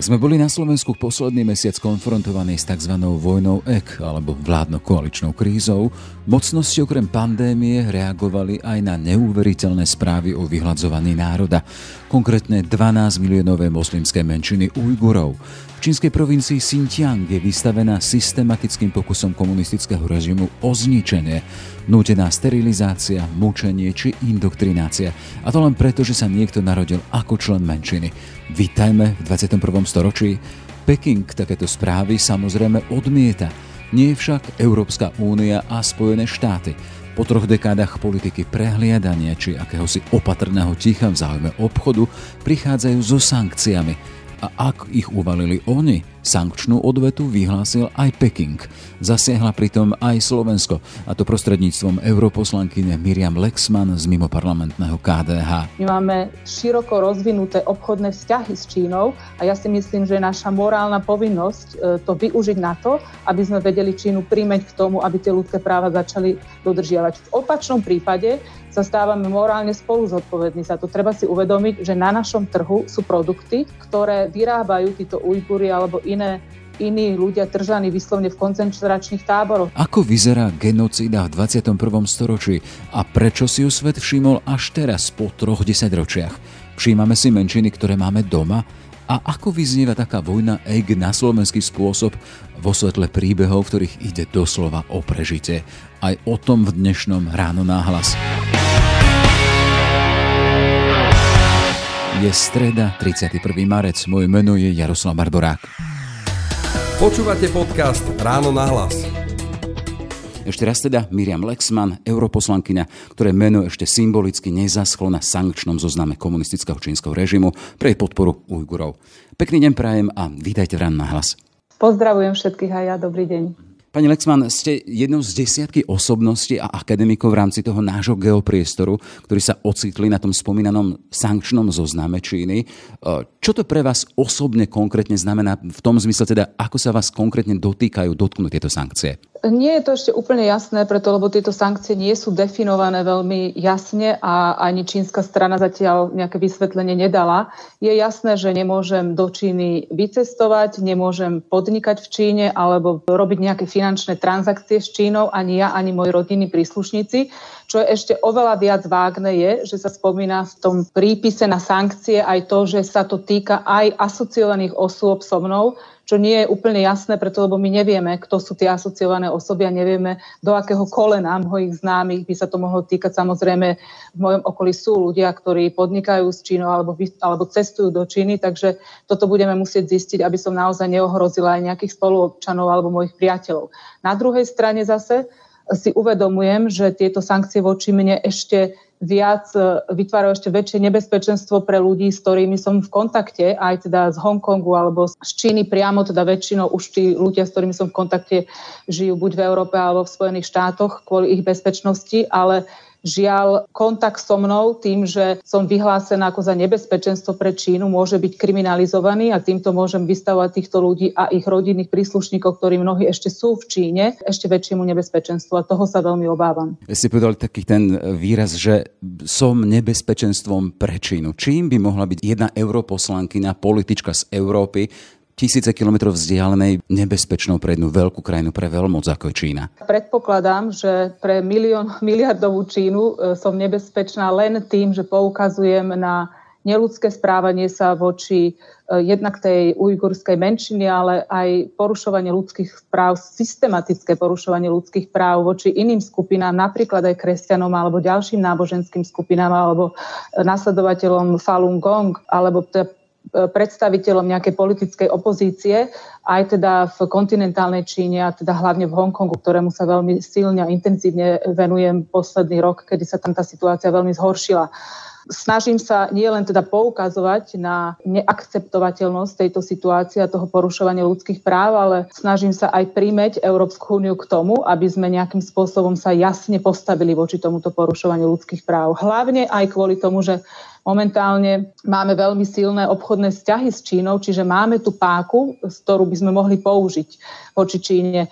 Ak sme boli na Slovensku posledný mesiac konfrontovaní s tzv. vojnou EK alebo vládno-koaličnou krízou, mocnosti okrem pandémie reagovali aj na neuveriteľné správy o vyhľadzovaní národa, konkrétne 12 miliónové moslimské menšiny Ujgurov. V čínskej provincii Xinjiang je vystavená systematickým pokusom komunistického režimu o zničenie, nútená sterilizácia, mučenie či indoktrinácia. A to len preto, že sa niekto narodil ako člen menšiny. Vítajme v 21. storočí. Peking takéto správy samozrejme odmieta. Nie však Európska únia a Spojené štáty. Po troch dekádach politiky prehliadania či akéhosi opatrného ticha v záujme obchodu prichádzajú so sankciami. A ak ich uvalili oni, sankčnú odvetu vyhlásil aj Peking. Zasiahla pritom aj Slovensko, a to prostredníctvom europoslankyne Miriam Lexman z mimoparlamentného KDH. My máme široko rozvinuté obchodné vzťahy s Čínou a ja si myslím, že je naša morálna povinnosť e, to využiť na to, aby sme vedeli Čínu príjmeť k tomu, aby tie ľudské práva začali dodržiavať. V opačnom prípade sa stávame morálne spolu zodpovední za to. Treba si uvedomiť, že na našom trhu sú produkty, ktoré vyrábajú títo Ujguri alebo iné iní ľudia držaní vyslovne v koncentračných táboroch. Ako vyzerá genocída v 21. storočí a prečo si ju svet všimol až teraz po troch desaťročiach? Všímame si menšiny, ktoré máme doma? A ako vyznieva taká vojna EG na slovenský spôsob vo svetle príbehov, v ktorých ide doslova o prežite? Aj o tom v dnešnom Ráno náhlas. Je streda, 31. marec. Moje meno je Jaroslav Barborák. Počúvate podcast Ráno na hlas. Ešte raz teda Miriam Lexman, europoslankyňa, ktoré meno ešte symbolicky nezaschlo na sankčnom zozname komunistického čínskeho režimu pre podporu Ujgurov. Pekný deň prajem a vítajte v Ráno na hlas. Pozdravujem všetkých aj ja, dobrý deň. Pani Lexman, ste jednou z desiatky osobností a akademikov v rámci toho nášho geopriestoru, ktorí sa ocitli na tom spomínanom sankčnom zozname Číny. E, čo to pre vás osobne konkrétne znamená v tom zmysle teda, ako sa vás konkrétne dotýkajú, dotknú tieto sankcie? Nie je to ešte úplne jasné, preto lebo tieto sankcie nie sú definované veľmi jasne a ani čínska strana zatiaľ nejaké vysvetlenie nedala. Je jasné, že nemôžem do Číny vycestovať, nemôžem podnikať v Číne alebo robiť nejaké finančné transakcie s Čínou, ani ja, ani moji rodinní príslušníci. Čo je ešte oveľa viac vágne je, že sa spomína v tom prípise na sankcie aj to, že sa to týka aj asociovaných osôb so mnou, čo nie je úplne jasné, preto lebo my nevieme, kto sú tie asociované osoby a nevieme, do akého kolena mojich známych by sa to mohlo týkať. Samozrejme, v mojom okolí sú ľudia, ktorí podnikajú s Čínou alebo, alebo cestujú do Číny, takže toto budeme musieť zistiť, aby som naozaj neohrozila aj nejakých spoluobčanov alebo mojich priateľov. Na druhej strane zase si uvedomujem, že tieto sankcie voči mne ešte viac e, vytvárajú ešte väčšie nebezpečenstvo pre ľudí, s ktorými som v kontakte, aj teda z Hongkongu alebo z Číny priamo, teda väčšinou už tí ľudia, s ktorými som v kontakte, žijú buď v Európe alebo v Spojených štátoch kvôli ich bezpečnosti, ale Žiaľ, kontakt so mnou tým, že som vyhlásená ako za nebezpečenstvo pre Čínu, môže byť kriminalizovaný a týmto môžem vystavovať týchto ľudí a ich rodinných príslušníkov, ktorí mnohí ešte sú v Číne, ešte väčšiemu nebezpečenstvu a toho sa veľmi obávam. Ste povedali taký ten výraz, že som nebezpečenstvom pre Čínu. Čím by mohla byť jedna europoslankyňa, politička z Európy, tisíce kilometrov vzdialenej nebezpečnou pre jednu veľkú krajinu, pre veľmoc ako je Čína? Predpokladám, že pre milión, miliardovú Čínu e, som nebezpečná len tým, že poukazujem na neludské správanie sa voči e, jednak tej ujgurskej menšiny, ale aj porušovanie ľudských práv, systematické porušovanie ľudských práv voči iným skupinám, napríklad aj kresťanom alebo ďalším náboženským skupinám alebo nasledovateľom Falun Gong alebo predstaviteľom nejakej politickej opozície, aj teda v kontinentálnej Číne a teda hlavne v Hongkongu, ktorému sa veľmi silne a intenzívne venujem posledný rok, kedy sa tam tá situácia veľmi zhoršila. Snažím sa nielen teda poukazovať na neakceptovateľnosť tejto situácie a toho porušovania ľudských práv, ale snažím sa aj príjmeť Európsku úniu k tomu, aby sme nejakým spôsobom sa jasne postavili voči tomuto porušovaniu ľudských práv. Hlavne aj kvôli tomu, že Momentálne máme veľmi silné obchodné vzťahy s Čínou, čiže máme tú páku, z ktorú by sme mohli použiť voči Číne. E,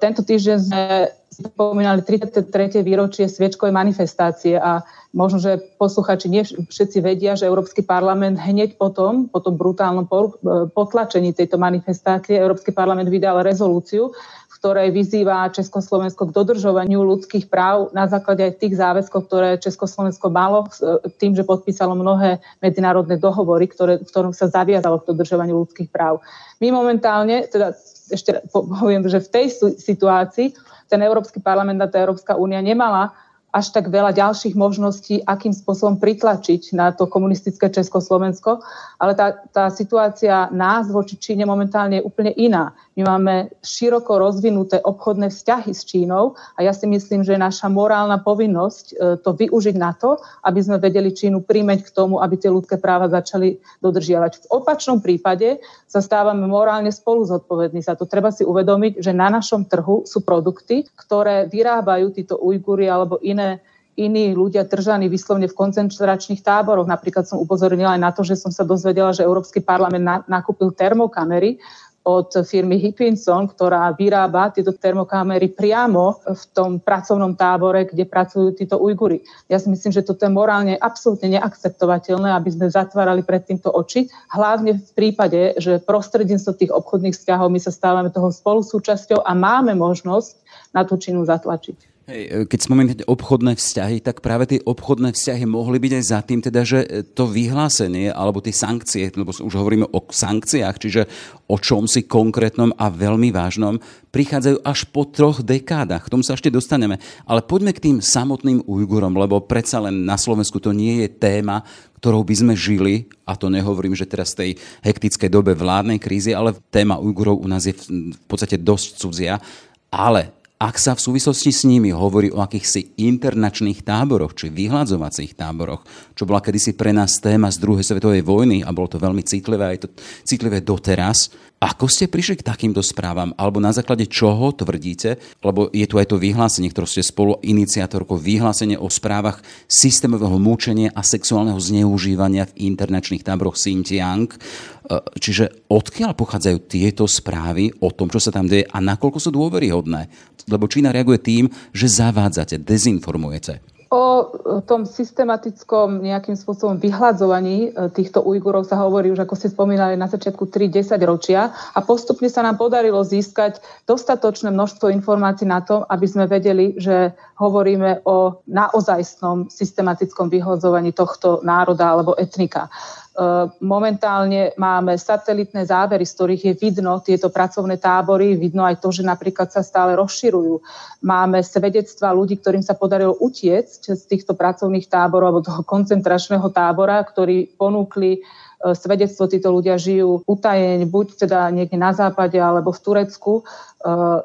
tento týždeň sme spomínali 33. výročie sviečkovej manifestácie a možno, že posluchači nie všetci vedia, že Európsky parlament hneď potom, po tom brutálnom potlačení tejto manifestácie, Európsky parlament vydal rezolúciu, ktorej vyzýva Československo k dodržovaniu ľudských práv na základe aj tých záväzkov, ktoré Československo malo tým, že podpísalo mnohé medzinárodné dohovory, ktoré, v ktorom sa zaviazalo k dodržovaniu ľudských práv. My momentálne, teda ešte poviem, že v tej situácii ten Európsky parlament a tá Európska únia nemala až tak veľa ďalších možností, akým spôsobom pritlačiť na to komunistické Československo, ale tá, tá situácia nás voči Číne momentálne je úplne iná. My máme široko rozvinuté obchodné vzťahy s Čínou a ja si myslím, že je naša morálna povinnosť e, to využiť na to, aby sme vedeli Čínu príjmeť k tomu, aby tie ľudské práva začali dodržiavať. V opačnom prípade sa stávame morálne spolu zodpovední za to. Treba si uvedomiť, že na našom trhu sú produkty, ktoré vyrábajú títo Ujguri alebo iné iní ľudia držaní vyslovne v koncentračných táboroch. Napríklad som upozornila aj na to, že som sa dozvedela, že Európsky parlament nakúpil termokamery od firmy Hipinson, ktorá vyrába tieto termokamery priamo v tom pracovnom tábore, kde pracujú títo Ujguri. Ja si myslím, že toto je morálne absolútne neakceptovateľné, aby sme zatvárali pred týmto oči, hlavne v prípade, že prostredníctvom tých obchodných vzťahov my sa stávame toho spolusúčasťou a máme možnosť na tú činu zatlačiť. Hej, e, keď spomínate obchodné vzťahy, tak práve tie obchodné vzťahy mohli byť aj za tým, teda, že to vyhlásenie alebo tie sankcie, lebo už hovoríme o sankciách, čiže o čom si konkrétnom a veľmi vážnom, prichádzajú až po troch dekádach. K tomu sa ešte dostaneme. Ale poďme k tým samotným Ujgurom, lebo predsa len na Slovensku to nie je téma, ktorou by sme žili, a to nehovorím, že teraz v tej hektickej dobe vládnej krízy, ale téma Ujgurov u nás je v podstate dosť cudzia. Ale ak sa v súvislosti s nimi hovorí o akýchsi internačných táboroch, či vyhľadzovacích táboroch, čo bola kedysi pre nás téma z druhej svetovej vojny a bolo to veľmi citlivé, aj to citlivé doteraz, ako ste prišli k takýmto správam? Alebo na základe čoho tvrdíte? Lebo je tu aj to vyhlásenie, ktoré ste spolu iniciatorkou, vyhlásenie o správach systémového múčenia a sexuálneho zneužívania v internačných táboroch Xinjiang. E, čiže odkiaľ pochádzajú tieto správy o tom, čo sa tam deje a nakoľko sú dôveryhodné? Lebo Čína reaguje tým, že zavádzate, dezinformujete. O tom systematickom nejakým spôsobom vyhľadzovaní e, týchto Ujgurov sa hovorí už, ako ste spomínali, na začiatku 3-10 ročia a postupne sa nám podarilo získať dostatočné množstvo informácií na to, aby sme vedeli, že hovoríme o naozajstnom systematickom vyhľadzovaní tohto národa alebo etnika. Eh, momentálne máme satelitné zábery, z ktorých je vidno tieto pracovné tábory, vidno aj to, že napríklad sa stále rozširujú. Máme svedectva ľudí, ktorým sa podarilo utiecť z týchto pracovných táborov alebo toho koncentračného tábora, ktorí ponúkli E, svedectvo títo ľudia žijú utajeň, buď teda niekde na západe alebo v Turecku, e,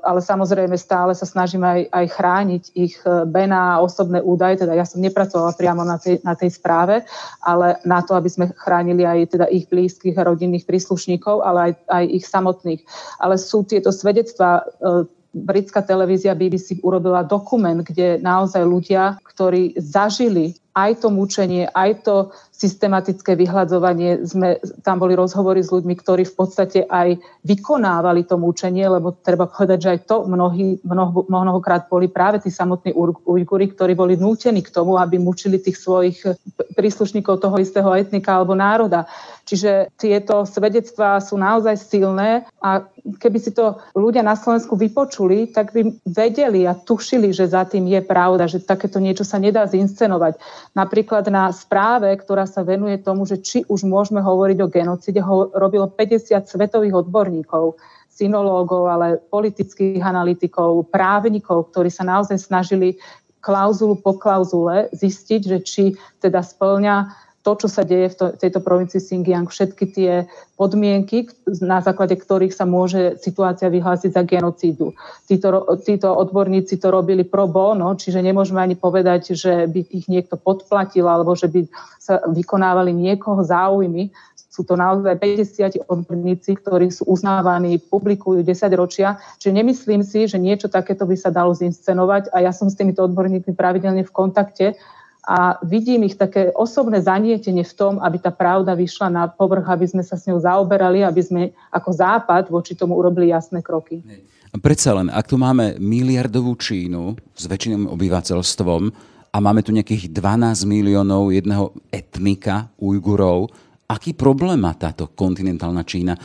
ale samozrejme stále sa snažíme aj, aj chrániť ich e, bená osobné údaje, teda ja som nepracovala priamo na tej, na tej správe, ale na to, aby sme chránili aj teda ich blízkych a rodinných príslušníkov, ale aj, aj ich samotných. Ale sú tieto svedectvá britská televízia BBC urobila dokument, kde naozaj ľudia, ktorí zažili aj to mučenie, aj to systematické vyhľadzovanie. Sme, tam boli rozhovory s ľuďmi, ktorí v podstate aj vykonávali to mučenie, lebo treba povedať, že aj to mnohý, mnoho, mnohokrát boli práve tí samotní Ujguri, ktorí boli nútení k tomu, aby mučili tých svojich príslušníkov toho istého etnika alebo národa. Čiže tieto svedectvá sú naozaj silné a keby si to ľudia na Slovensku vypočuli, tak by vedeli a tušili, že za tým je pravda, že takéto niečo sa nedá zinscenovať. Napríklad na správe, ktorá sa venuje tomu, že či už môžeme hovoriť o genocide, ho robilo 50 svetových odborníkov synológov, ale politických analytikov, právnikov, ktorí sa naozaj snažili klauzulu po klauzule zistiť, že či teda splňa to, čo sa deje v to, tejto provincii Xinjiang, všetky tie podmienky, na základe ktorých sa môže situácia vyhlásiť za genocídu. Títo, títo odborníci to robili pro bono, čiže nemôžeme ani povedať, že by ich niekto podplatil alebo že by sa vykonávali niekoho záujmy. Sú to naozaj 50 odborníci, ktorí sú uznávaní, publikujú 10 ročia. Čiže nemyslím si, že niečo takéto by sa dalo zinscenovať a ja som s týmito odborníkmi pravidelne v kontakte a vidím ich také osobné zanietenie v tom, aby tá pravda vyšla na povrch, aby sme sa s ňou zaoberali, aby sme ako západ voči tomu urobili jasné kroky. Predsa len, ak tu máme miliardovú Čínu s väčšinou obyvateľstvom a máme tu nejakých 12 miliónov jedného etnika Ujgurov, aký problém má táto kontinentálna Čína e,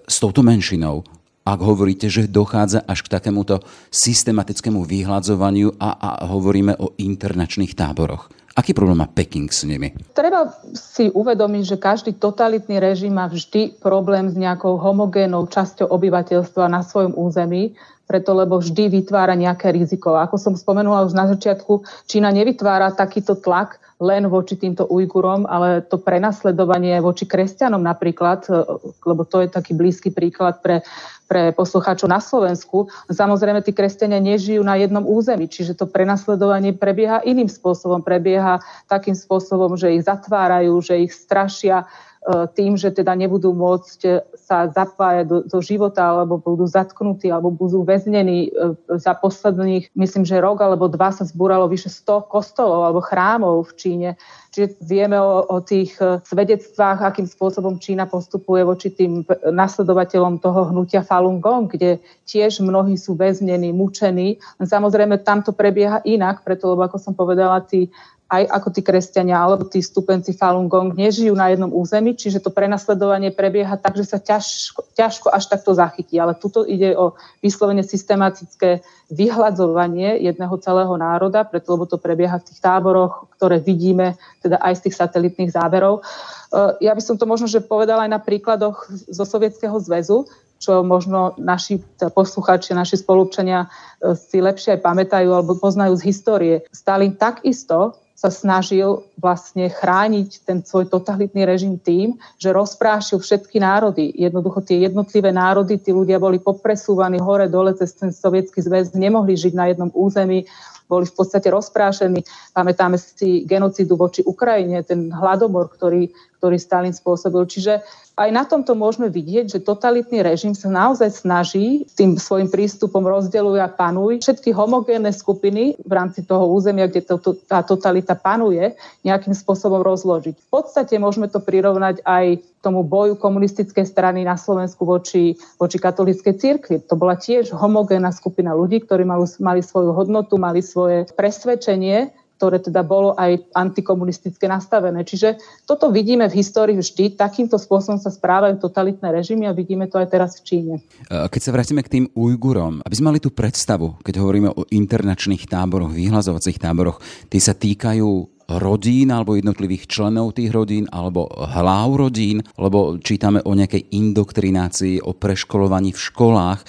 s touto menšinou? ak hovoríte, že dochádza až k takémuto systematickému vyhľadzovaniu a, a hovoríme o internačných táboroch. Aký problém má Peking s nimi? Treba si uvedomiť, že každý totalitný režim má vždy problém s nejakou homogénnou časťou obyvateľstva na svojom území, preto lebo vždy vytvára nejaké riziko. Ako som spomenula už na začiatku, Čína nevytvára takýto tlak len voči týmto Ujgurom, ale to prenasledovanie voči kresťanom napríklad, lebo to je taký blízky príklad pre pre poslucháčov na Slovensku. Samozrejme, tí kresťania nežijú na jednom území, čiže to prenasledovanie prebieha iným spôsobom. Prebieha takým spôsobom, že ich zatvárajú, že ich strašia tým, že teda nebudú môcť sa zapájať do, do života, alebo budú zatknutí, alebo budú väznení. E, za posledných, myslím, že rok alebo dva sa zbúralo vyše 100 kostolov alebo chrámov v Číne. Čiže vieme o, o tých e, svedectvách, akým spôsobom Čína postupuje voči tým nasledovateľom toho hnutia Falun Gong, kde tiež mnohí sú väznení, mučení. Samozrejme, tam to prebieha inak, preto, lebo ako som povedala, tí aj ako tí kresťania alebo tí stupenci Falun Gong nežijú na jednom území, čiže to prenasledovanie prebieha tak, že sa ťažko, ťažko až takto zachytí. Ale tuto ide o vyslovene systematické vyhľadzovanie jedného celého národa, preto lebo to prebieha v tých táboroch, ktoré vidíme teda aj z tých satelitných záberov. E, ja by som to možno že povedala aj na príkladoch zo Sovietskeho zväzu, čo možno naši posluchači, naši spolupčania e, si lepšie aj pamätajú alebo poznajú z histórie. Stalin takisto sa snažil vlastne chrániť ten svoj totalitný režim tým, že rozprášil všetky národy. Jednoducho tie jednotlivé národy, tí ľudia boli popresúvaní hore, dole cez ten sovietský zväz, nemohli žiť na jednom území, boli v podstate rozprášení. Pamätáme si genocidu voči Ukrajine, ten hladomor, ktorý, ktorý Stalin spôsobil. Čiže aj na tomto môžeme vidieť, že totalitný režim sa naozaj snaží tým svojim prístupom rozdeľuje a panuj všetky homogénne skupiny v rámci toho územia, kde to, to, tá totalita panuje, nejakým spôsobom rozložiť. V podstate môžeme to prirovnať aj tomu boju komunistickej strany na Slovensku voči, voči katolíckej cirkvi. To bola tiež homogénna skupina ľudí, ktorí mali, mali svoju hodnotu, mali svoje presvedčenie ktoré teda bolo aj antikomunistické nastavené. Čiže toto vidíme v histórii vždy, takýmto spôsobom sa správajú totalitné režimy a vidíme to aj teraz v Číne. Keď sa vrátime k tým Ujgurom, aby sme mali tú predstavu, keď hovoríme o internačných táboroch, vyhľazovacích táboroch, tie sa týkajú rodín alebo jednotlivých členov tých rodín alebo hlav rodín, lebo čítame o nejakej indoktrinácii, o preškolovaní v školách,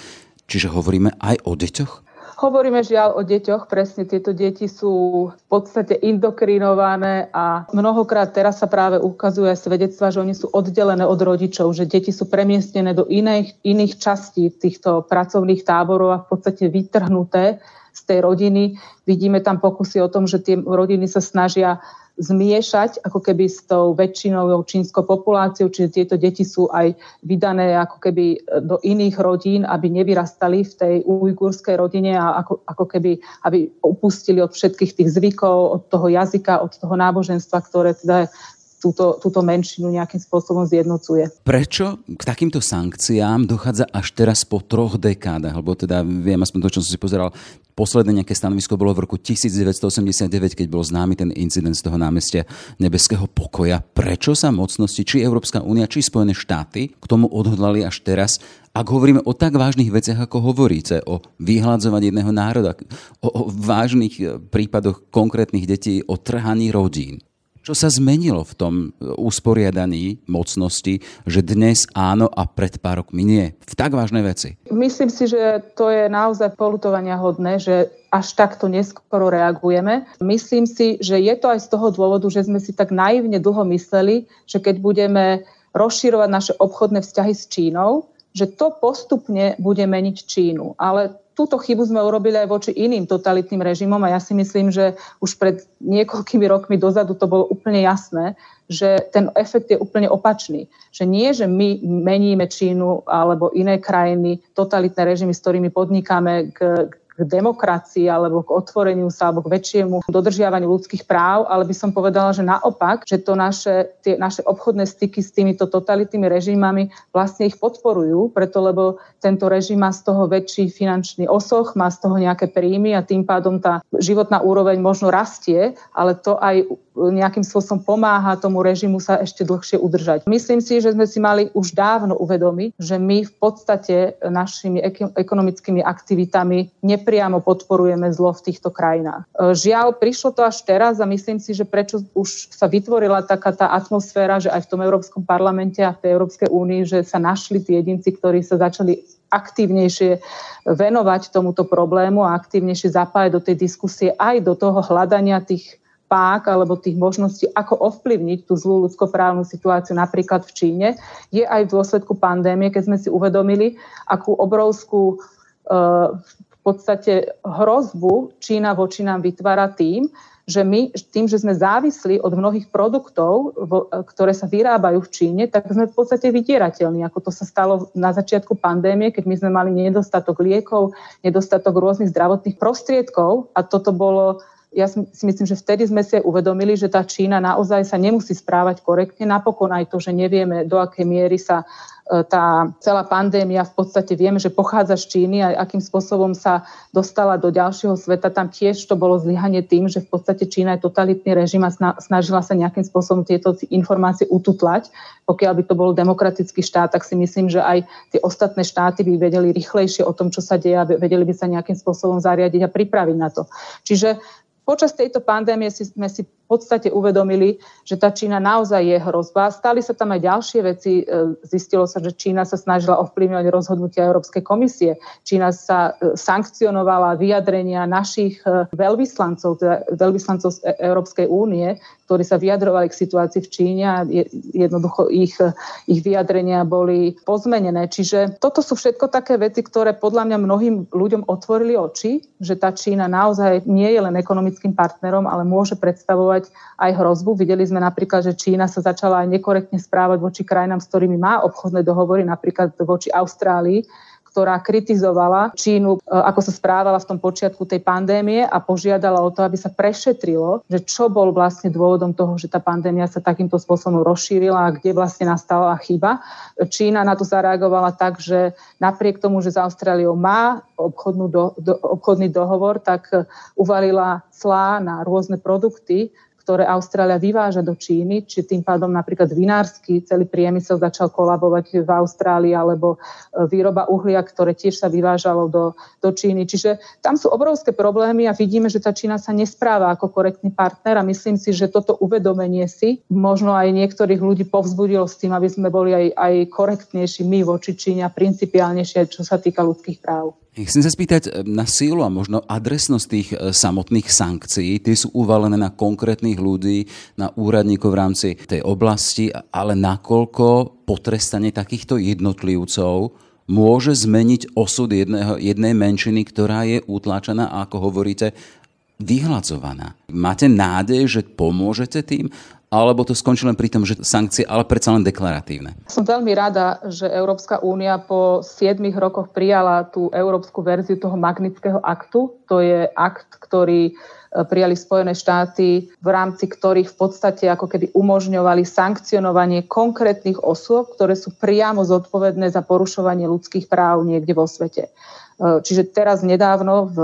čiže hovoríme aj o deťoch? Hovoríme žiaľ o deťoch, presne tieto deti sú v podstate indokrinované a mnohokrát teraz sa práve ukazuje svedectva, že oni sú oddelené od rodičov, že deti sú premiestnené do iných, iných častí týchto pracovných táborov a v podstate vytrhnuté z tej rodiny. Vidíme tam pokusy o tom, že tie rodiny sa snažia zmiešať ako keby s tou väčšinou čínskou populáciou, čiže tieto deti sú aj vydané ako keby do iných rodín, aby nevyrastali v tej ujgurskej rodine a ako, ako keby, aby upustili od všetkých tých zvykov, od toho jazyka, od toho náboženstva, ktoré teda túto, túto menšinu nejakým spôsobom zjednocuje. Prečo k takýmto sankciám dochádza až teraz po troch dekádach? Lebo teda viem, aspoň to, čo som si pozeral, posledné nejaké stanovisko bolo v roku 1989, keď bol známy ten incident z toho námestia Nebeského pokoja. Prečo sa mocnosti, či Európska únia, či Spojené štáty k tomu odhodlali až teraz, ak hovoríme o tak vážnych veciach, ako hovoríte, o vyhľadzovať jedného národa, o, o vážnych prípadoch konkrétnych detí, o trhaní rodín. Čo sa zmenilo v tom usporiadaní mocnosti, že dnes áno a pred pár rokmi nie? V tak vážnej veci. Myslím si, že to je naozaj polutovania hodné, že až takto neskoro reagujeme. Myslím si, že je to aj z toho dôvodu, že sme si tak naivne dlho mysleli, že keď budeme rozširovať naše obchodné vzťahy s Čínou, že to postupne bude meniť Čínu. Ale túto chybu sme urobili aj voči iným totalitným režimom a ja si myslím, že už pred niekoľkými rokmi dozadu to bolo úplne jasné, že ten efekt je úplne opačný. Že nie, že my meníme Čínu alebo iné krajiny, totalitné režimy, s ktorými podnikáme k, k k demokracii alebo k otvoreniu sa alebo k väčšiemu dodržiavaniu ľudských práv, ale by som povedala, že naopak, že to naše, tie naše obchodné styky s týmito totalitnými režimami vlastne ich podporujú, preto lebo tento režim má z toho väčší finančný osoch, má z toho nejaké príjmy a tým pádom tá životná úroveň možno rastie, ale to aj nejakým spôsobom pomáha tomu režimu sa ešte dlhšie udržať. Myslím si, že sme si mali už dávno uvedomiť, že my v podstate našimi ekonomickými aktivitami nepriamo podporujeme zlo v týchto krajinách. Žiaľ, prišlo to až teraz a myslím si, že prečo už sa vytvorila taká tá atmosféra, že aj v tom Európskom parlamente a v tej Európskej únii, že sa našli tí jedinci, ktorí sa začali aktívnejšie venovať tomuto problému a aktívnejšie zapájať do tej diskusie aj do toho hľadania tých pák alebo tých možností, ako ovplyvniť tú zlú ľudskoprávnu situáciu napríklad v Číne, je aj v dôsledku pandémie, keď sme si uvedomili, akú obrovskú eh, v podstate hrozbu Čína voči nám vytvára tým, že my tým, že sme závislí od mnohých produktov, ktoré sa vyrábajú v Číne, tak sme v podstate vydierateľní, ako to sa stalo na začiatku pandémie, keď my sme mali nedostatok liekov, nedostatok rôznych zdravotných prostriedkov a toto bolo ja si myslím, že vtedy sme si aj uvedomili, že tá Čína naozaj sa nemusí správať korektne. Napokon aj to, že nevieme, do akej miery sa e, tá celá pandémia v podstate vieme, že pochádza z Číny a akým spôsobom sa dostala do ďalšieho sveta. Tam tiež to bolo zlyhanie tým, že v podstate Čína je totalitný režim a snažila sa nejakým spôsobom tieto informácie ututlať. Pokiaľ by to bol demokratický štát, tak si myslím, že aj tie ostatné štáty by vedeli rýchlejšie o tom, čo sa deje a vedeli by sa nejakým spôsobom zariadiť a pripraviť na to. Čiže počas tejto pandémie si, sme si podstate uvedomili, že tá Čína naozaj je hrozba. Stali sa tam aj ďalšie veci. E, zistilo sa, že Čína sa snažila ovplyvňovať rozhodnutia Európskej komisie. Čína sa e, sankcionovala vyjadrenia našich e, veľvyslancov, teda veľvyslancov z Európskej únie, ktorí sa vyjadrovali k situácii v Číne a jednoducho ich, ich vyjadrenia boli pozmenené. Čiže toto sú všetko také veci, ktoré podľa mňa mnohým ľuďom otvorili oči, že tá Čína naozaj nie je len ekonomickým partnerom, ale môže predstavovať aj hrozbu. Videli sme napríklad, že Čína sa začala aj nekorektne správať voči krajinám, s ktorými má obchodné dohovory, napríklad voči Austrálii, ktorá kritizovala Čínu, e, ako sa správala v tom počiatku tej pandémie a požiadala o to, aby sa prešetrilo, že čo bol vlastne dôvodom toho, že tá pandémia sa takýmto spôsobom rozšírila a kde vlastne nastala chyba. Čína na to zareagovala tak, že napriek tomu, že s Austráliou má obchodnú do, do, obchodný dohovor, tak uvalila clá na rôzne produkty, ktoré Austrália vyváža do Číny, či tým pádom napríklad vinársky celý priemysel začal kolabovať v Austrálii, alebo e, výroba uhlia, ktoré tiež sa vyvážalo do, do Číny. Čiže tam sú obrovské problémy a vidíme, že tá Čína sa nespráva ako korektný partner a myslím si, že toto uvedomenie si možno aj niektorých ľudí povzbudilo s tým, aby sme boli aj, aj korektnejší my voči Číne a principiálnejšie, čo sa týka ľudských práv. Chcem sa spýtať eh, na sílu a možno adresnosť tých eh, samotných sankcií. Tie sú uvalené na konkrétnych ľudí, na úradníkov v rámci tej oblasti, ale nakoľko potrestanie takýchto jednotlivcov môže zmeniť osud jedného, jednej menšiny, ktorá je utláčaná a ako hovoríte, vyhľadzovaná. Máte nádej, že pomôžete tým? Alebo to skončí len pri tom, že sankcie, ale predsa len deklaratívne? Som veľmi rada, že Európska únia po 7 rokoch prijala tú európsku verziu toho magnického aktu. To je akt, ktorý e, prijali Spojené štáty, v rámci ktorých v podstate ako keby umožňovali sankcionovanie konkrétnych osôb, ktoré sú priamo zodpovedné za porušovanie ľudských práv niekde vo svete. E, čiže teraz nedávno, v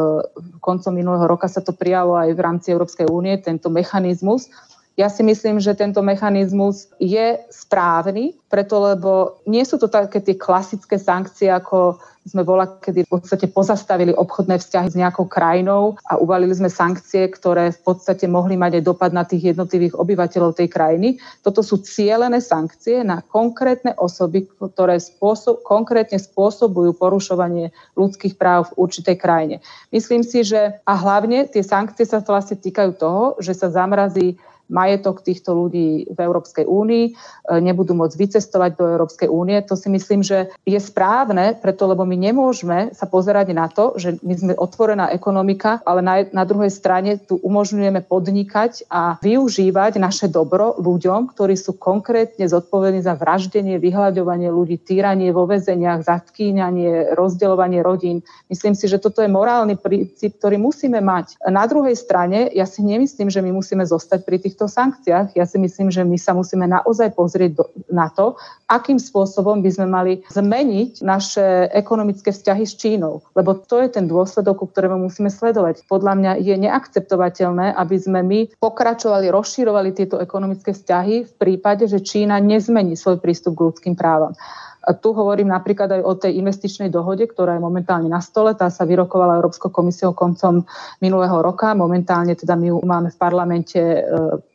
koncom minulého roka sa to prijalo aj v rámci Európskej únie, tento mechanizmus, ja si myslím, že tento mechanizmus je správny, preto lebo nie sú to také tie klasické sankcie, ako sme bola, kedy v podstate pozastavili obchodné vzťahy s nejakou krajinou a uvalili sme sankcie, ktoré v podstate mohli mať aj dopad na tých jednotlivých obyvateľov tej krajiny. Toto sú cielené sankcie na konkrétne osoby, ktoré spôsob, konkrétne spôsobujú porušovanie ľudských práv v určitej krajine. Myslím si, že a hlavne tie sankcie sa vlastne týkajú toho, že sa zamrazí majetok týchto ľudí v Európskej únii, e, nebudú môcť vycestovať do Európskej únie. To si myslím, že je správne, preto lebo my nemôžeme sa pozerať na to, že my sme otvorená ekonomika, ale na, na druhej strane tu umožňujeme podnikať a využívať naše dobro ľuďom, ktorí sú konkrétne zodpovední za vraždenie, vyhľadovanie ľudí, týranie vo väzeniach, zatkýňanie, rozdeľovanie rodín. Myslím si, že toto je morálny princíp, ktorý musíme mať. Na druhej strane, ja si nemyslím, že my musíme zostať pri týchto sankciách. Ja si myslím, že my sa musíme naozaj pozrieť do, na to, akým spôsobom by sme mali zmeniť naše ekonomické vzťahy s Čínou. Lebo to je ten dôsledok, ku ktorému musíme sledovať. Podľa mňa je neakceptovateľné, aby sme my pokračovali, rozširovali tieto ekonomické vzťahy v prípade, že Čína nezmení svoj prístup k ľudským právam. Tu hovorím napríklad aj o tej investičnej dohode, ktorá je momentálne na stole. Tá sa vyrokovala Európskou komisiou koncom minulého roka. Momentálne teda my ju máme v parlamente e,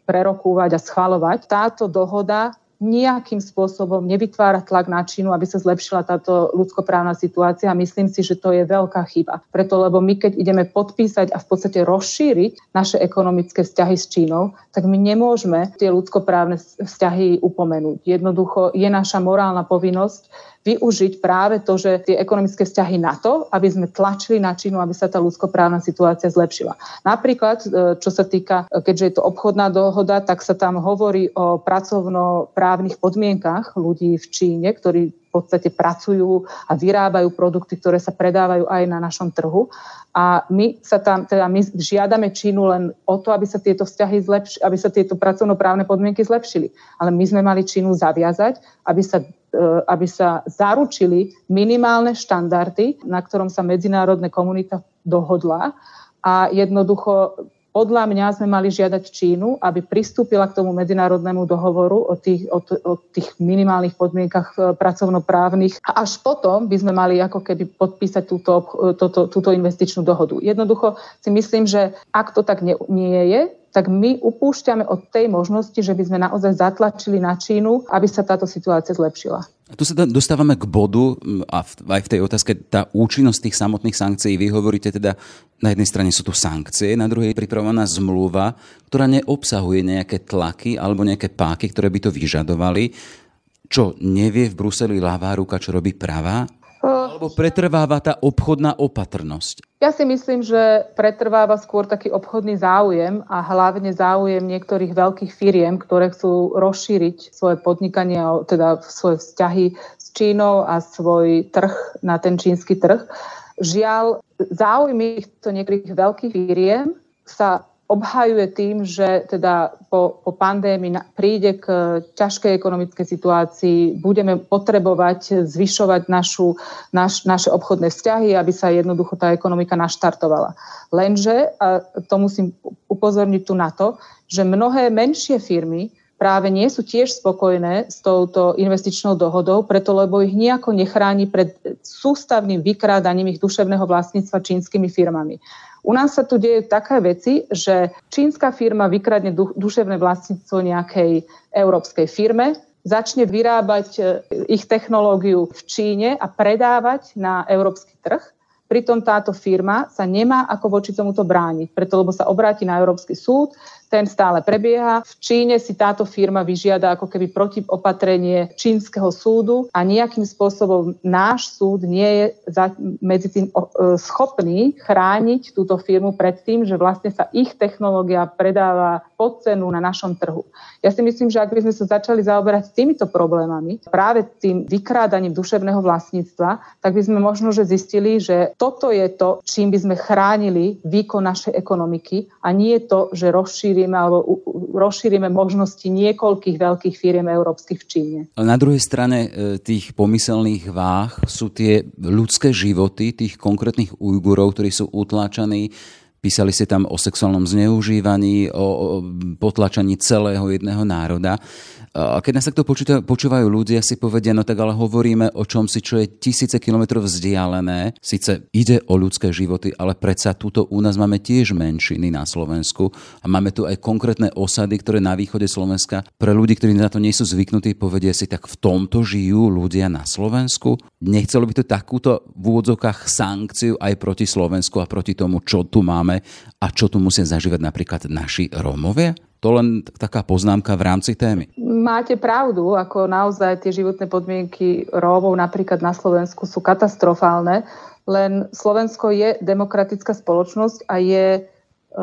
prerokúvať a schvalovať. Táto dohoda nejakým spôsobom nevytvára tlak na Čínu, aby sa zlepšila táto ľudskoprávna situácia. Myslím si, že to je veľká chyba. Preto, lebo my keď ideme podpísať a v podstate rozšíriť naše ekonomické vzťahy s Čínou, tak my nemôžeme tie ľudskoprávne vzťahy upomenúť. Jednoducho je naša morálna povinnosť využiť práve to, že tie ekonomické vzťahy na to, aby sme tlačili na Čínu, aby sa tá ľudskoprávna situácia zlepšila. Napríklad, e, čo sa týka, e, keďže je to obchodná dohoda, tak sa tam hovorí o pracovnoprávnych podmienkach ľudí v Číne, ktorí v podstate pracujú a vyrábajú produkty, ktoré sa predávajú aj na našom trhu. A my sa tam, teda my žiadame Čínu len o to, aby sa tieto vzťahy zlepšili, aby sa tieto pracovnoprávne podmienky zlepšili. Ale my sme mali Čínu zaviazať, aby sa aby sa zaručili minimálne štandardy, na ktorom sa medzinárodná komunita dohodla a jednoducho podľa mňa sme mali žiadať Čínu, aby pristúpila k tomu medzinárodnému dohovoru o tých, o, o tých minimálnych podmienkach e, pracovnoprávnych a až potom by sme mali ako keby podpísať túto, túto, túto investičnú dohodu. Jednoducho si myslím, že ak to tak nie, nie je, tak my upúšťame od tej možnosti, že by sme naozaj zatlačili na Čínu, aby sa táto situácia zlepšila. A tu sa dostávame k bodu a aj v tej otázke tá účinnosť tých samotných sankcií. Vy hovoríte teda, na jednej strane sú tu sankcie, na druhej je pripravená zmluva, ktorá neobsahuje nejaké tlaky alebo nejaké páky, ktoré by to vyžadovali. Čo nevie v Bruseli ľavá ruka, čo robí pravá? Alebo pretrváva tá obchodná opatrnosť? Ja si myslím, že pretrváva skôr taký obchodný záujem a hlavne záujem niektorých veľkých firiem, ktoré chcú rozšíriť svoje podnikanie, teda svoje vzťahy s Čínou a svoj trh na ten čínsky trh. Žiaľ, záujmy týchto niektorých veľkých firiem sa obhajuje tým, že teda po, po pandémii príde k ťažkej ekonomickej situácii, budeme potrebovať zvyšovať našu, naš, naše obchodné vzťahy, aby sa jednoducho tá ekonomika naštartovala. Lenže, a to musím upozorniť tu na to, že mnohé menšie firmy práve nie sú tiež spokojné s touto investičnou dohodou, preto lebo ich nejako nechráni pred sústavným vykrádaním ich duševného vlastníctva čínskymi firmami. U nás sa tu dejú také veci, že čínska firma vykradne duševné vlastníctvo nejakej európskej firme, začne vyrábať e, ich technológiu v Číne a predávať na európsky trh. Pritom táto firma sa nemá ako voči tomuto brániť, preto lebo sa obráti na Európsky súd, ten stále prebieha. V Číne si táto firma vyžiada ako keby protiopatrenie čínskeho súdu a nejakým spôsobom náš súd nie je za, medzi tým e, schopný chrániť túto firmu pred tým, že vlastne sa ich technológia predáva pod cenu na našom trhu. Ja si myslím, že ak by sme sa začali zaoberať týmito problémami, práve tým vykrádaním duševného vlastníctva, tak by sme možno, že zistili, že toto je to, čím by sme chránili výkon našej ekonomiky a nie to, že rozšírili rozšírime alebo rozšírime možnosti niekoľkých veľkých firiem európskych v Číne. Na druhej strane e, tých pomyselných váh sú tie ľudské životy tých konkrétnych Ujgurov, ktorí sú utláčaní Písali ste tam o sexuálnom zneužívaní, o potlačaní celého jedného národa. A keď nás takto počúvajú ľudia, si povedia, no tak ale hovoríme o čom si, čo je tisíce kilometrov vzdialené. Sice ide o ľudské životy, ale predsa túto u nás máme tiež menšiny na Slovensku a máme tu aj konkrétne osady, ktoré na východe Slovenska pre ľudí, ktorí na to nie sú zvyknutí, povedia si, tak v tomto žijú ľudia na Slovensku. Nechcelo by to takúto v úvodzovkách sankciu aj proti Slovensku a proti tomu, čo tu máme a čo tu musia zažívať napríklad naši Rómovia? To len taká poznámka v rámci témy. Máte pravdu, ako naozaj tie životné podmienky Rómov napríklad na Slovensku sú katastrofálne, len Slovensko je demokratická spoločnosť a je, e,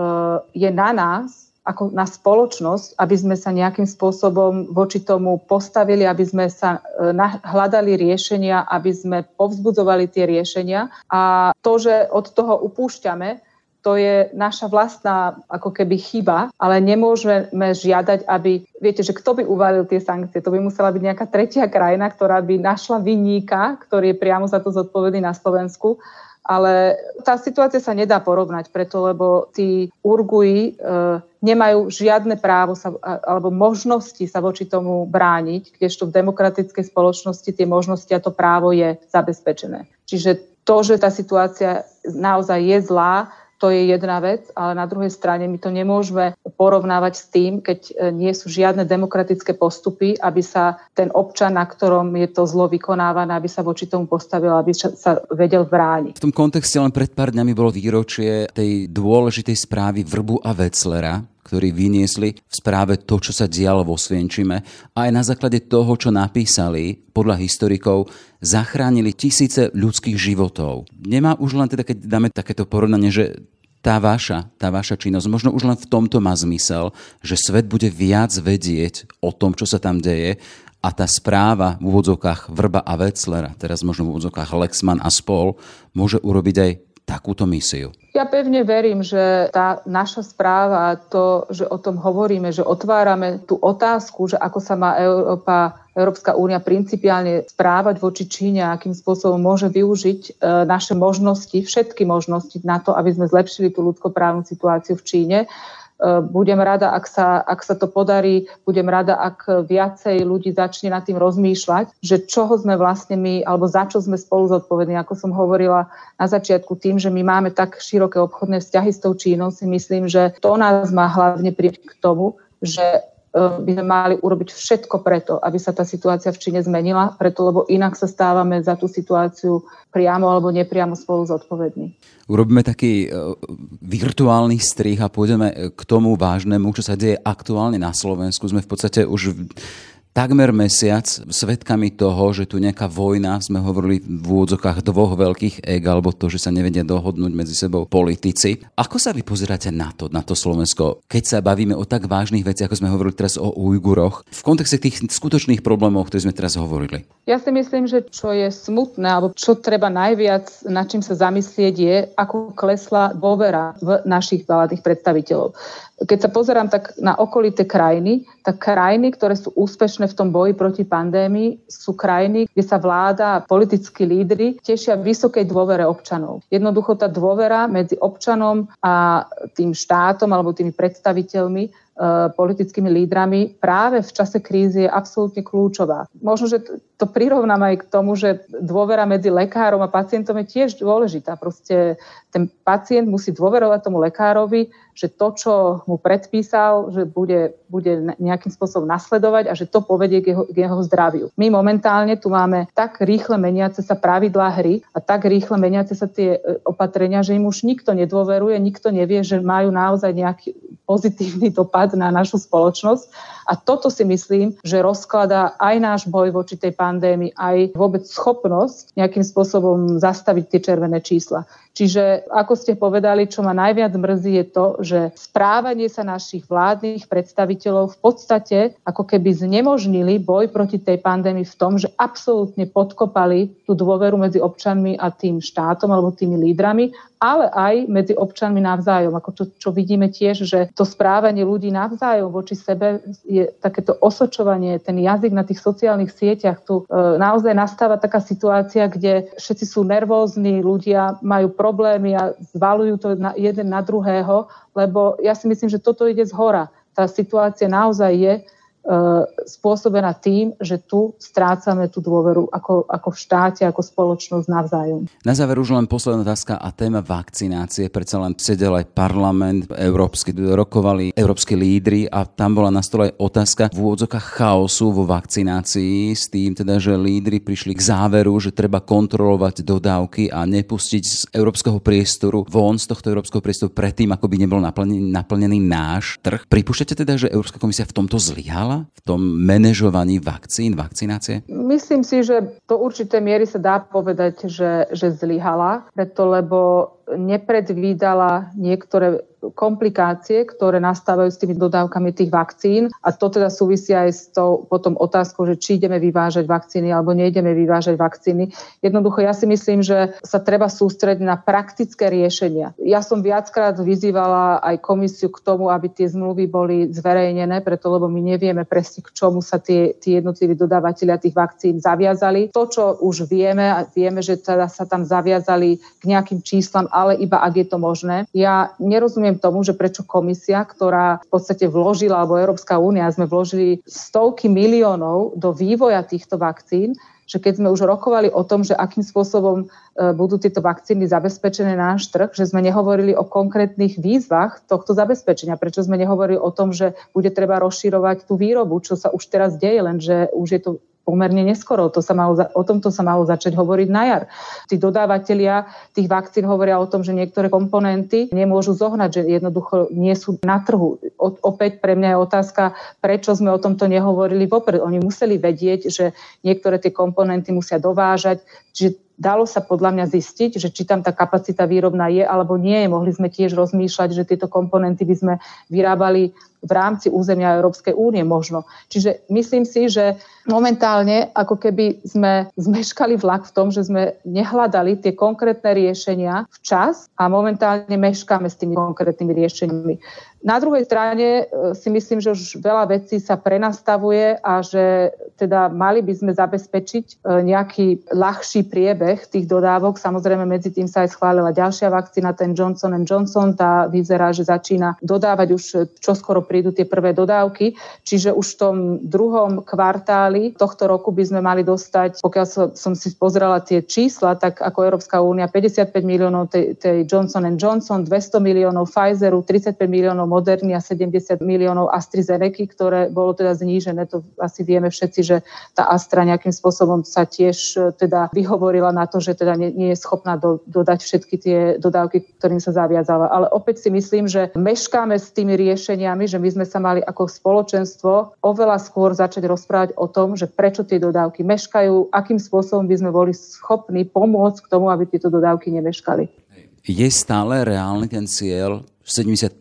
je na nás, ako na spoločnosť, aby sme sa nejakým spôsobom voči tomu postavili, aby sme sa e, hľadali riešenia, aby sme povzbudzovali tie riešenia. A to, že od toho upúšťame, to je naša vlastná ako keby chyba, ale nemôžeme žiadať, aby, viete, že kto by uvalil tie sankcie, to by musela byť nejaká tretia krajina, ktorá by našla vinníka, ktorý je priamo za to zodpovedný na Slovensku. Ale tá situácia sa nedá porovnať preto, lebo tí Urguji e, nemajú žiadne právo sa, alebo možnosti sa voči tomu brániť, kdežto v demokratickej spoločnosti tie možnosti a to právo je zabezpečené. Čiže to, že tá situácia naozaj je zlá, to je jedna vec, ale na druhej strane my to nemôžeme porovnávať s tým, keď e, nie sú žiadne demokratické postupy, aby sa ten občan, na ktorom je to zlo vykonávané, aby sa voči tomu postavil, aby sa vedel brániť. V tom kontexte len pred pár dňami bolo výročie tej dôležitej správy Vrbu a Veclera, ktorí vyniesli v správe to, čo sa dialo vo Svienčime a aj na základe toho, čo napísali, podľa historikov, zachránili tisíce ľudských životov. Nemá už len teda, keď dáme takéto porovnanie, že tá vaša, tá vaša činnosť, možno už len v tomto má zmysel, že svet bude viac vedieť o tom, čo sa tam deje a tá správa v úvodzovkách Vrba a Wetzlera, teraz možno v úvodzovkách Lexman a spol, môže urobiť aj takúto misiu? Ja pevne verím, že tá naša správa, to, že o tom hovoríme, že otvárame tú otázku, že ako sa má Európa, Európska únia principiálne správať voči Číne, akým spôsobom môže využiť e, naše možnosti, všetky možnosti na to, aby sme zlepšili tú ľudskoprávnu situáciu v Číne budem rada, ak sa, ak sa to podarí, budem rada, ak viacej ľudí začne nad tým rozmýšľať, že čoho sme vlastne my, alebo za čo sme spolu zodpovední. Ako som hovorila na začiatku, tým, že my máme tak široké obchodné vzťahy s tou Čínou, si myslím, že to nás má hlavne prieť k tomu, že by sme mali urobiť všetko preto, aby sa tá situácia v Číne zmenila, preto lebo inak sa stávame za tú situáciu priamo alebo nepriamo spolu zodpovední. Urobíme taký uh, virtuálny strih a pôjdeme k tomu vážnemu, čo sa deje aktuálne na Slovensku. Sme v podstate už takmer mesiac svetkami toho, že tu nejaká vojna, sme hovorili v úvodzokách dvoch veľkých eg, alebo to, že sa nevedia dohodnúť medzi sebou politici. Ako sa vy pozeráte na to, na to Slovensko, keď sa bavíme o tak vážnych veciach, ako sme hovorili teraz o Ujguroch, v kontexte tých skutočných problémov, o ktorých sme teraz hovorili? Ja si myslím, že čo je smutné, alebo čo treba najviac, na čím sa zamyslieť je, ako klesla dôvera v našich vládnych predstaviteľov keď sa pozerám tak na okolité krajiny, tak krajiny, ktoré sú úspešné v tom boji proti pandémii, sú krajiny, kde sa vláda a politickí lídry tešia vysokej dôvere občanov. Jednoducho tá dôvera medzi občanom a tým štátom alebo tými predstaviteľmi politickými lídrami práve v čase krízy je absolútne kľúčová. Možno, že to prirovnám aj k tomu, že dôvera medzi lekárom a pacientom je tiež dôležitá. Proste ten pacient musí dôverovať tomu lekárovi, že to, čo mu predpísal, že bude, bude nejakým spôsobom nasledovať a že to povedie k jeho, k jeho zdraviu. My momentálne tu máme tak rýchle meniace sa pravidlá hry a tak rýchle meniace sa tie eh, opatrenia, že im už nikto nedôveruje, nikto nevie, že majú naozaj nejaký pozitívny dopad na našu spoločnosť. A toto si myslím, že rozkladá aj náš boj voči tej pandémii, aj vôbec schopnosť nejakým spôsobom zastaviť tie červené čísla. Čiže, ako ste povedali, čo ma najviac mrzí je to, že správanie sa našich vládnych predstaviteľov v podstate ako keby znemožnili boj proti tej pandémii v tom, že absolútne podkopali tú dôveru medzi občanmi a tým štátom alebo tými lídrami ale aj medzi občanmi navzájom. Ako to, čo vidíme tiež, že to správanie ľudí navzájom voči sebe je takéto osočovanie, ten jazyk na tých sociálnych sieťach. Tu e, naozaj nastáva taká situácia, kde všetci sú nervózni, ľudia majú problémy a zvalujú to na, jeden na druhého, lebo ja si myslím, že toto ide z hora. Tá situácia naozaj je spôsobená tým, že tu strácame tú dôveru ako, ako v štáte, ako spoločnosť navzájom. Na záver už len posledná otázka a téma vakcinácie. Predsa len sedel aj parlament európsky, rokovali európsky lídry a tam bola na stole otázka v úvodzokách chaosu vo vakcinácii s tým teda, že lídry prišli k záveru, že treba kontrolovať dodávky a nepustiť z európskeho priestoru von z tohto európskeho priestoru predtým, ako by nebol naplnený, naplnený náš trh. Pripúšťate teda, že Európska komisia v tomto zlyhala? V tom manažovaní vakcín, vakcinácie? Myslím si, že do určitej miery sa dá povedať, že, že zlyhala, preto lebo nepredvídala niektoré komplikácie, ktoré nastávajú s tými dodávkami tých vakcín a to teda súvisí aj s tou potom otázkou, že či ideme vyvážať vakcíny alebo neideme vyvážať vakcíny. Jednoducho ja si myslím, že sa treba sústrediť na praktické riešenia. Ja som viackrát vyzývala aj komisiu k tomu, aby tie zmluvy boli zverejnené, preto lebo my nevieme presne, k čomu sa tie, tie jednotliví dodávateľia tých vakcín zaviazali. To, čo už vieme, a vieme, že teda sa tam zaviazali k nejakým číslam, ale iba ak je to možné. Ja nerozumiem tomu, že prečo komisia, ktorá v podstate vložila, alebo Európska únia, sme vložili stovky miliónov do vývoja týchto vakcín, že keď sme už rokovali o tom, že akým spôsobom e, budú tieto vakcíny zabezpečené na náš trh, že sme nehovorili o konkrétnych výzvach tohto zabezpečenia. Prečo sme nehovorili o tom, že bude treba rozširovať tú výrobu, čo sa už teraz deje, lenže už je to pomerne neskoro. To sa malo, o tomto sa malo začať hovoriť na jar. Tí dodávateľia tých vakcín hovoria o tom, že niektoré komponenty nemôžu zohnať, že jednoducho nie sú na trhu. O, opäť pre mňa je otázka, prečo sme o tomto nehovorili vopred. Oni museli vedieť, že niektoré tie komponenty musia dovážať, čiže dalo sa podľa mňa zistiť, že či tam tá kapacita výrobná je alebo nie. Mohli sme tiež rozmýšľať, že tieto komponenty by sme vyrábali v rámci územia Európskej únie možno. Čiže myslím si, že momentálne ako keby sme zmeškali vlak v tom, že sme nehľadali tie konkrétne riešenia včas a momentálne meškáme s tými konkrétnymi riešeniami. Na druhej strane e, si myslím, že už veľa vecí sa prenastavuje a že teda mali by sme zabezpečiť e, nejaký ľahší priebeh tých dodávok. Samozrejme, medzi tým sa aj schválila ďalšia vakcína, ten Johnson Johnson. Tá vyzerá, že začína dodávať už čoskoro prídu tie prvé dodávky. Čiže už v tom druhom kvartáli tohto roku by sme mali dostať, pokiaľ som si pozrela tie čísla, tak ako Európska únia 55 miliónov tej, tej Johnson Johnson, 200 miliónov Pfizeru, 35 miliónov Moderny a 70 miliónov AstraZeneca, ktoré bolo teda znížené. To asi vieme všetci, že tá Astra nejakým spôsobom sa tiež e, teda vyhovorila na to, že teda nie, nie je schopná do, dodať všetky tie dodávky, ktorým sa zaviazala. Ale opäť si myslím, že meškáme s tými riešeniami, že my sme sa mali ako spoločenstvo oveľa skôr začať rozprávať o tom, že prečo tie dodávky meškajú, akým spôsobom by sme boli schopní pomôcť k tomu, aby tieto dodávky nemeškali. Je stále reálny ten cieľ 70%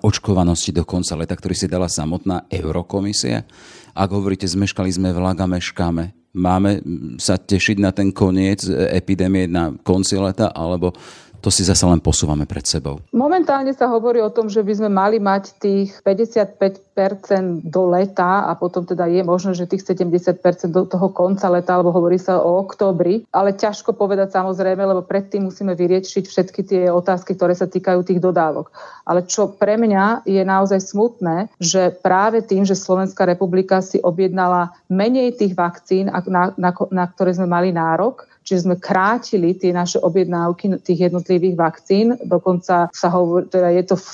očkovanosti do konca leta, ktorý si dala samotná Eurokomisia. Ak hovoríte, zmeškali sme vlak a meškáme, máme sa tešiť na ten koniec epidémie na konci leta, alebo to si zase len posúvame pred sebou. Momentálne sa hovorí o tom, že by sme mali mať tých 55% do leta a potom teda je možné, že tých 70% do toho konca leta, alebo hovorí sa o októbri, ale ťažko povedať samozrejme, lebo predtým musíme vyriešiť všetky tie otázky, ktoré sa týkajú tých dodávok. Ale čo pre mňa je naozaj smutné, že práve tým, že Slovenská republika si objednala menej tých vakcín, na, na, na ktoré sme mali nárok, Čiže sme krátili tie naše objednávky tých jednotlivých vakcín. Dokonca sa hovorí, teda je to v,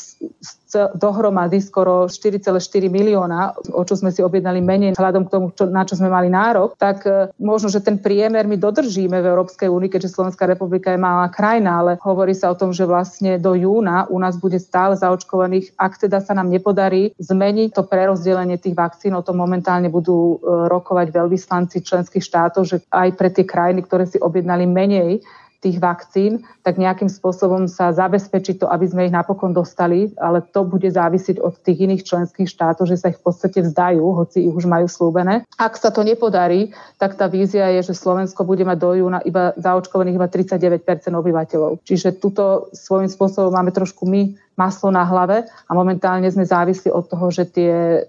dohromady skoro 4,4 milióna, o čo sme si objednali menej vzhľadom k tomu, čo, na čo sme mali nárok, tak e, možno, že ten priemer my dodržíme v Európskej únii, keďže Slovenská republika je malá krajina, ale hovorí sa o tom, že vlastne do júna u nás bude stále zaočkovaných, ak teda sa nám nepodarí zmeniť to prerozdelenie tých vakcín, o tom momentálne budú e, rokovať veľvyslanci členských štátov, že aj pre tie krajiny, ktoré si objednali menej tých vakcín, tak nejakým spôsobom sa zabezpečiť to, aby sme ich napokon dostali, ale to bude závisiť od tých iných členských štátov, že sa ich v podstate vzdajú, hoci ich už majú slúbené. Ak sa to nepodarí, tak tá vízia je, že Slovensko bude mať do júna iba zaočkovaných iba 39% obyvateľov. Čiže tuto svojím spôsobom máme trošku my maslo na hlave a momentálne sme závisli od toho, že tie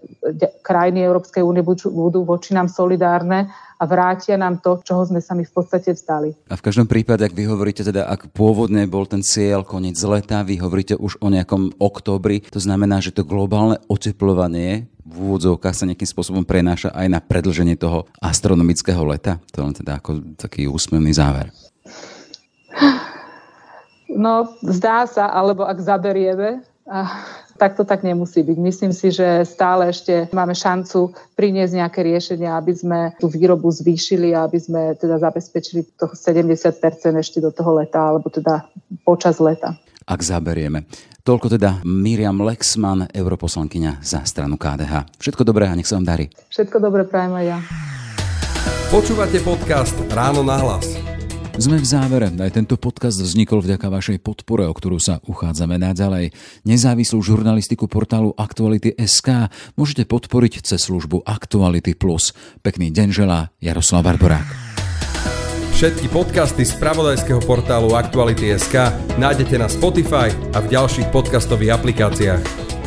krajiny Európskej únie budú voči nám solidárne a vrátia nám to, čoho sme sa mi v podstate vzdali. A v každom prípade, ak vy hovoríte teda, ak pôvodne bol ten cieľ koniec leta, vy hovoríte už o nejakom októbri, to znamená, že to globálne oteplovanie v úvodzovkách sa nejakým spôsobom prenáša aj na predlženie toho astronomického leta? To len teda ako taký úsmevný záver. No, zdá sa, alebo ak zaberieme, tak to tak nemusí byť. Myslím si, že stále ešte máme šancu priniesť nejaké riešenia, aby sme tú výrobu zvýšili a aby sme teda zabezpečili toho 70% ešte do toho leta, alebo teda počas leta. Ak zaberieme. Toľko teda Miriam Lexman, europoslankyňa za stranu KDH. Všetko dobré a nech sa vám darí. Všetko dobré prajem aj ja. Počúvate podcast Ráno na hlas. Sme v závere. Aj tento podcast vznikol vďaka vašej podpore, o ktorú sa uchádzame naďalej. Nezávislú žurnalistiku portálu Aktuality SK môžete podporiť cez službu Aktuality Plus. Pekný deň želá Jaroslav Barborák. Všetky podcasty z pravodajského portálu Aktuality SK nájdete na Spotify a v ďalších podcastových aplikáciách.